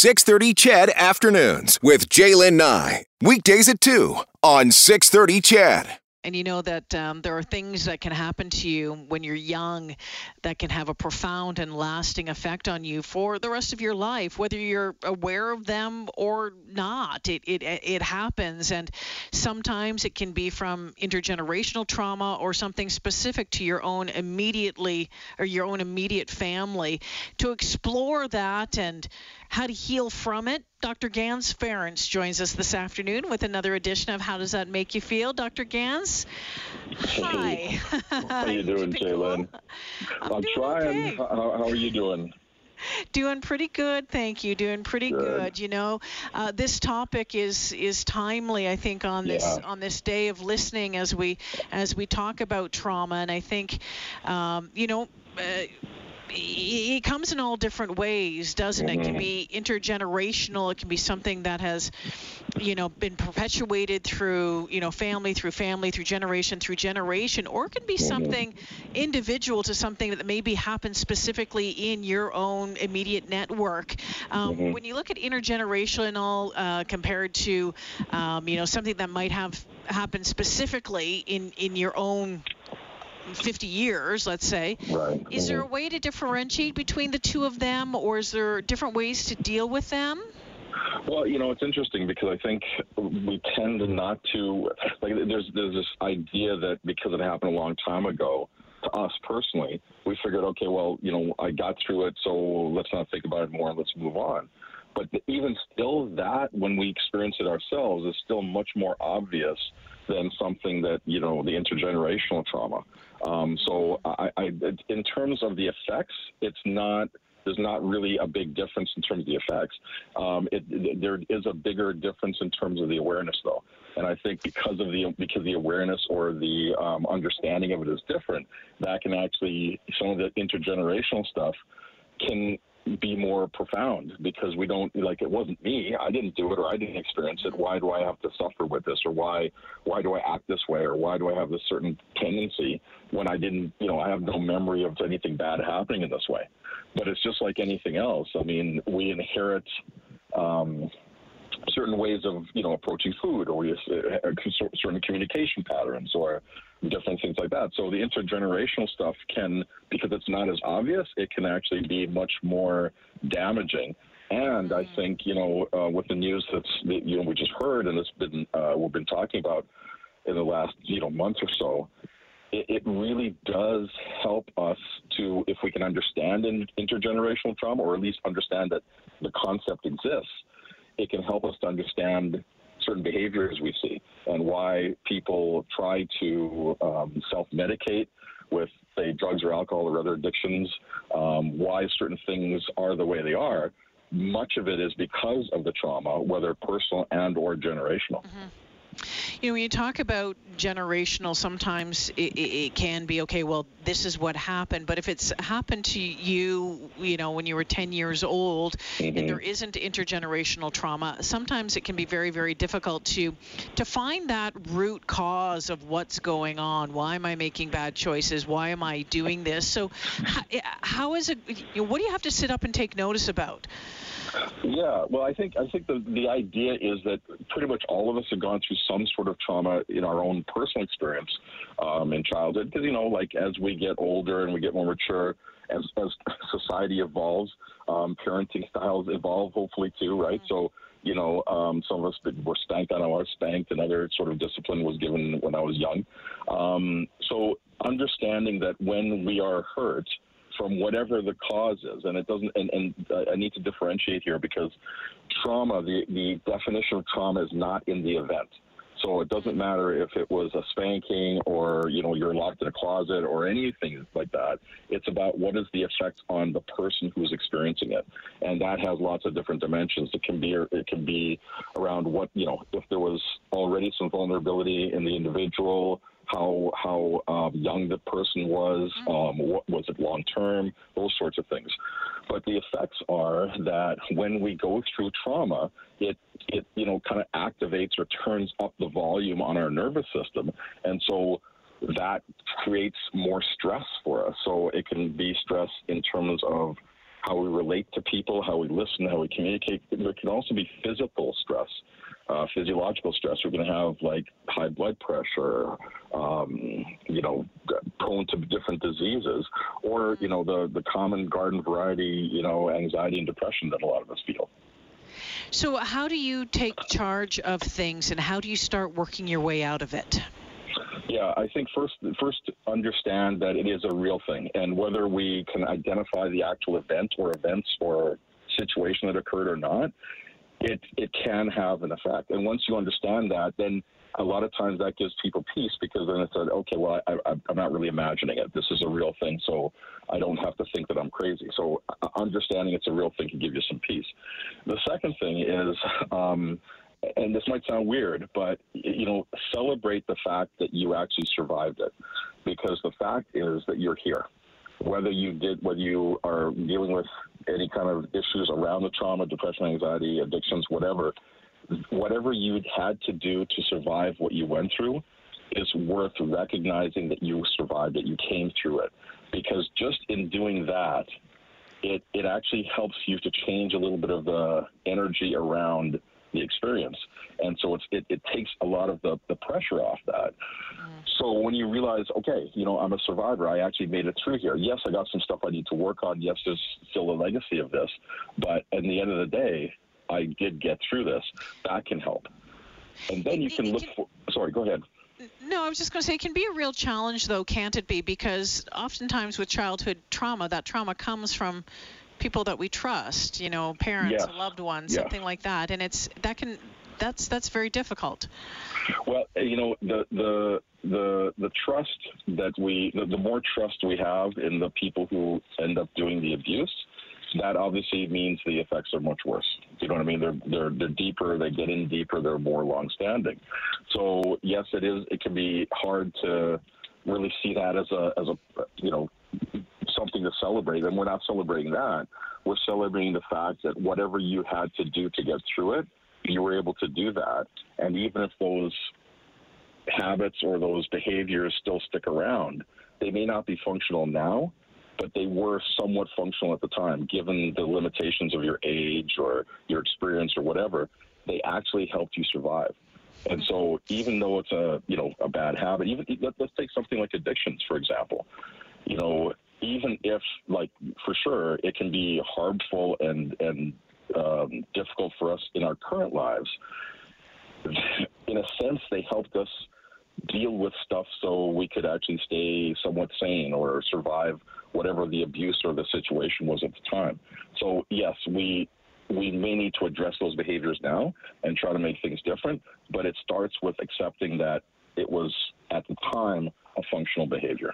630 CHED Afternoons with Jaylen Nye. Weekdays at 2 on 630 CHED. And you know that um, there are things that can happen to you when you're young that can have a profound and lasting effect on you for the rest of your life, whether you're aware of them or not. It, it, it happens. And sometimes it can be from intergenerational trauma or something specific to your own immediately or your own immediate family. To explore that and how to heal from it. Dr. Ganz Ferrance joins us this afternoon with another edition of How Does That Make You Feel? Dr. Ganz, hi. How are you doing, Jaylen? I'm, I'm trying. Okay. How, how are you doing? Doing pretty good, thank you. Doing pretty good. Good. You know, uh, this topic is is timely. I think on this Yeah. on this day of listening as we as we talk about trauma, and I think, um, you know. Uh, it comes in all different ways, doesn't it? It can Mhm. be intergenerational. It can be something that has, you know, been perpetuated through, you know, family through family through generation through generation, or it can be something individual to something that maybe happens specifically in your own immediate network. Um, Mhm. When you look at intergenerational uh, compared to, um, you know, something that might have happened specifically in in your own 50 years, let's say. Right. Is there a Mhm. way to differentiate between the two of them, or is there different ways to deal with them? Well, you know, it's interesting because I think we tend not to like. There's there's this idea that because it happened a long time ago, to us personally, we figured, okay, well, you know, I got through it, so let's not think about it more and let's move on. But even still, that when we experience it ourselves is still much more obvious than something that you know the intergenerational trauma. Um, so, I, I, in terms of the effects, it's not. There's not really a big difference in terms of the effects. Um, it, there is a bigger difference in terms of the awareness, though, and I think because of the because the awareness or the um, understanding of it is different, that can actually some of the intergenerational stuff can be more profound because we don't like it wasn't me. I didn't do it or i didn't experience it. Why do i have to suffer with this or why why do i act this way or why do i have this certain tendency when i didn't you know i have no memory of anything bad happening in this way? But it's just like anything else. I mean we inherit um, certain ways of you know approaching food or uh, certain communication patterns or different things like that. So the intergenerational stuff can because it's not as obvious it can actually be much more damaging. And i think you know uh, with the news that's that, you know we just heard and it's been uh, we've been talking about in the last you know month or so it, it really does help us to if we can understand in, intergenerational trauma or at least understand that the concept exists it can help us to understand certain behaviors we see and why people try to um, self-medicate with say drugs or alcohol or other addictions um, why certain things are the way they are. Much of it is because of the trauma whether personal and or generational You know, when you talk about generational, sometimes it, it, it can be okay. Well, this is what happened, but if it's happened to you, you know, when you were 10 years old, Mhm. and there isn't intergenerational trauma, sometimes it can be very, very difficult to to find that root cause of what's going on. Why am I making bad choices? Why am I doing this? So, h- how is it? You know, what do you have to sit up and take notice about? Yeah, well, I think I think the the idea is that pretty much all of us have gone through some sort of trauma in our own personal experience um, in childhood. Because you know, like as we get older and we get more mature, as as society evolves, um, parenting styles evolve, hopefully too, right? So. You know, um, some of us were spanked. I know I was spanked. Another sort of discipline was given when I was young. Um, so understanding that when we are hurt, from whatever the cause is. And it doesn't, and, and uh, I need to differentiate here because trauma, the, the definition of trauma is not in the event. So it doesn't matter if it was a spanking or, you know, you're locked in a closet or anything like that. It's about what is the effect on the person who's experiencing it. And that has lots of different dimensions. It can be, it can be around what, you know, if there was already some vulnerability in the individual, how how um, young the person was, um, what was it long term, those sorts of things. But the effects are that when we go through trauma, it it you know kind of activates or turns up the volume on our nervous system, and so that creates more stress for us. So it can be stress in terms of how we relate to people, how we listen, how we communicate. There can also be physical stress, uh, physiological stress. We're going to have like high blood pressure, um, you know, prone to different diseases, or you know the the common garden variety, you know, anxiety and depression that a lot of us feel. So, how do you take charge of things, and how do you start working your way out of it? Yeah, I think first first understand that it is a real thing, and whether we can identify the actual event or events or situation that occurred or not, it it can have an effect. And once you understand that, then a lot of times that gives people peace because then it's like, okay, well, I, I, I'm not really imagining it. This is a real thing, so I don't have to think that I'm crazy. So uh, understanding it's a real thing can give you some peace. The second thing is. Um, and this might sound weird, but you know, celebrate the fact that you actually survived it, because the fact is that you're here. Whether you did, whether you are dealing with any kind of issues around the trauma, depression, anxiety, addictions, whatever, whatever you had to do to survive what you went through is worth recognizing that you survived it, you came through it, because just in doing that, it it actually helps you to change a little bit of the energy around the experience. And so it, it takes a lot of the, the pressure off that. Mm. So when you realize, okay, you know, I'm a survivor, I actually made it through here. Yes, I got some stuff I need to work on. Yes, there's still a legacy of this. But at the end of the day, I did get through this. That can help. And then you can look for, sorry, go ahead. No, I was just going to say it can be a real challenge, though, can't it be? Because oftentimes with childhood trauma, that trauma comes from people that we trust, you know, parents, yes. loved ones, yes. something like that, and it's that can that's that's very difficult. Well, you know, the the the the trust that we the, the more trust we have in the people who end up doing the abuse, that obviously means the effects are much worse. You know what I mean? They're they're they're deeper. They get in deeper. They're more long-standing. So yes, it is. It can be hard to really see that as a as a you know to celebrate. And we're not celebrating that. We're celebrating the fact that whatever you had to do to get through it, you were able to do that. And even if those habits or those behaviors still stick around, they may not be functional now, but they were somewhat functional at the time, given the limitations of your age or your experience or whatever. They actually helped you survive. And so, even though it's a you know a bad habit, even let's take something like addictions for example. You know, even if like for sure it can be harmful and and um, difficult for us in our current lives in a sense they helped us deal with stuff so we could actually stay somewhat sane or survive whatever the abuse or the situation was at the time. So yes we we may need to address those behaviors now and try to make things different but it starts with accepting that it was at the time a functional behavior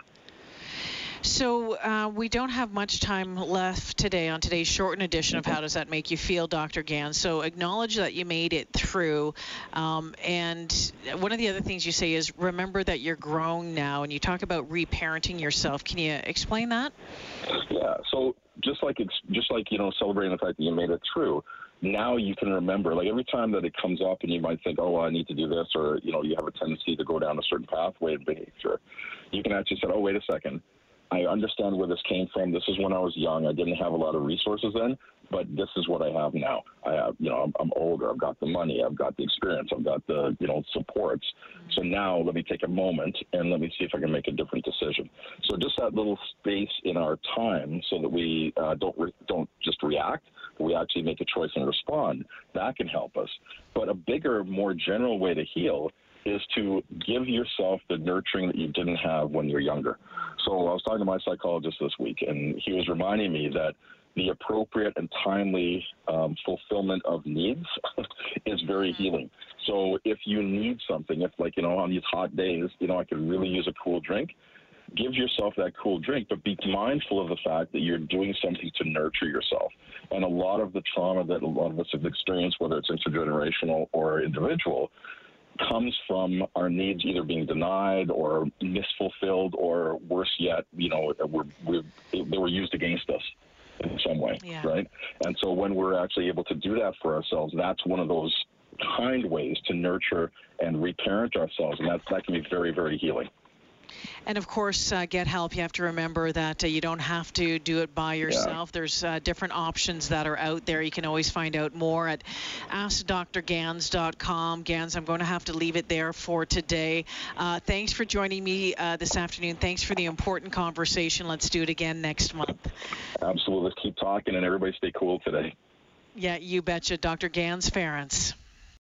so uh, we don't have much time left today on today's shortened edition of How Does That Make You Feel, Dr. Ganz. So acknowledge that you made it through. Um, and one of the other things you say is remember that you're grown now, and you talk about reparenting yourself. Can you explain that? Yeah. So just like it's just like you know celebrating the fact that you made it through now you can remember like every time that it comes up and you might think oh well, i need to do this or you know you have a tendency to go down a certain pathway of behavior you can actually say oh wait a second I understand where this came from. This is when I was young. I didn't have a lot of resources then, but this is what I have now. I have, you know, I'm, I'm older. I've got the money. I've got the experience. I've got the, you know, supports. So now let me take a moment and let me see if I can make a different decision. So just that little space in our time, so that we uh, don't re- don't just react. We actually make a choice and respond. That can help us. But a bigger, more general way to heal is to give yourself the nurturing that you didn't have when you're younger. So I was talking to my psychologist this week, and he was reminding me that the appropriate and timely um, fulfillment of needs is very mm-hmm. healing. So if you need something, if like you know on these hot days, you know I could really use a cool drink. Give yourself that cool drink, but be mindful of the fact that you're doing something to nurture yourself. And a lot of the trauma that a lot of us have experienced, whether it's intergenerational or individual, comes from our needs either being denied or misfulfilled, or worse yet, you know, we're, we're, they were used against us in some way, yeah. right? And so when we're actually able to do that for ourselves, that's one of those kind ways to nurture and reparent ourselves, and that that can be very, very healing. And of course, uh, get help. You have to remember that uh, you don't have to do it by yourself. Yeah. There's uh, different options that are out there. You can always find out more at AskDrGanz.com. Ganz, I'm going to have to leave it there for today. Uh, thanks for joining me uh, this afternoon. Thanks for the important conversation. Let's do it again next month. Absolutely. Let's keep talking, and everybody stay cool today. Yeah, you betcha. Dr. Ganz Ferrance.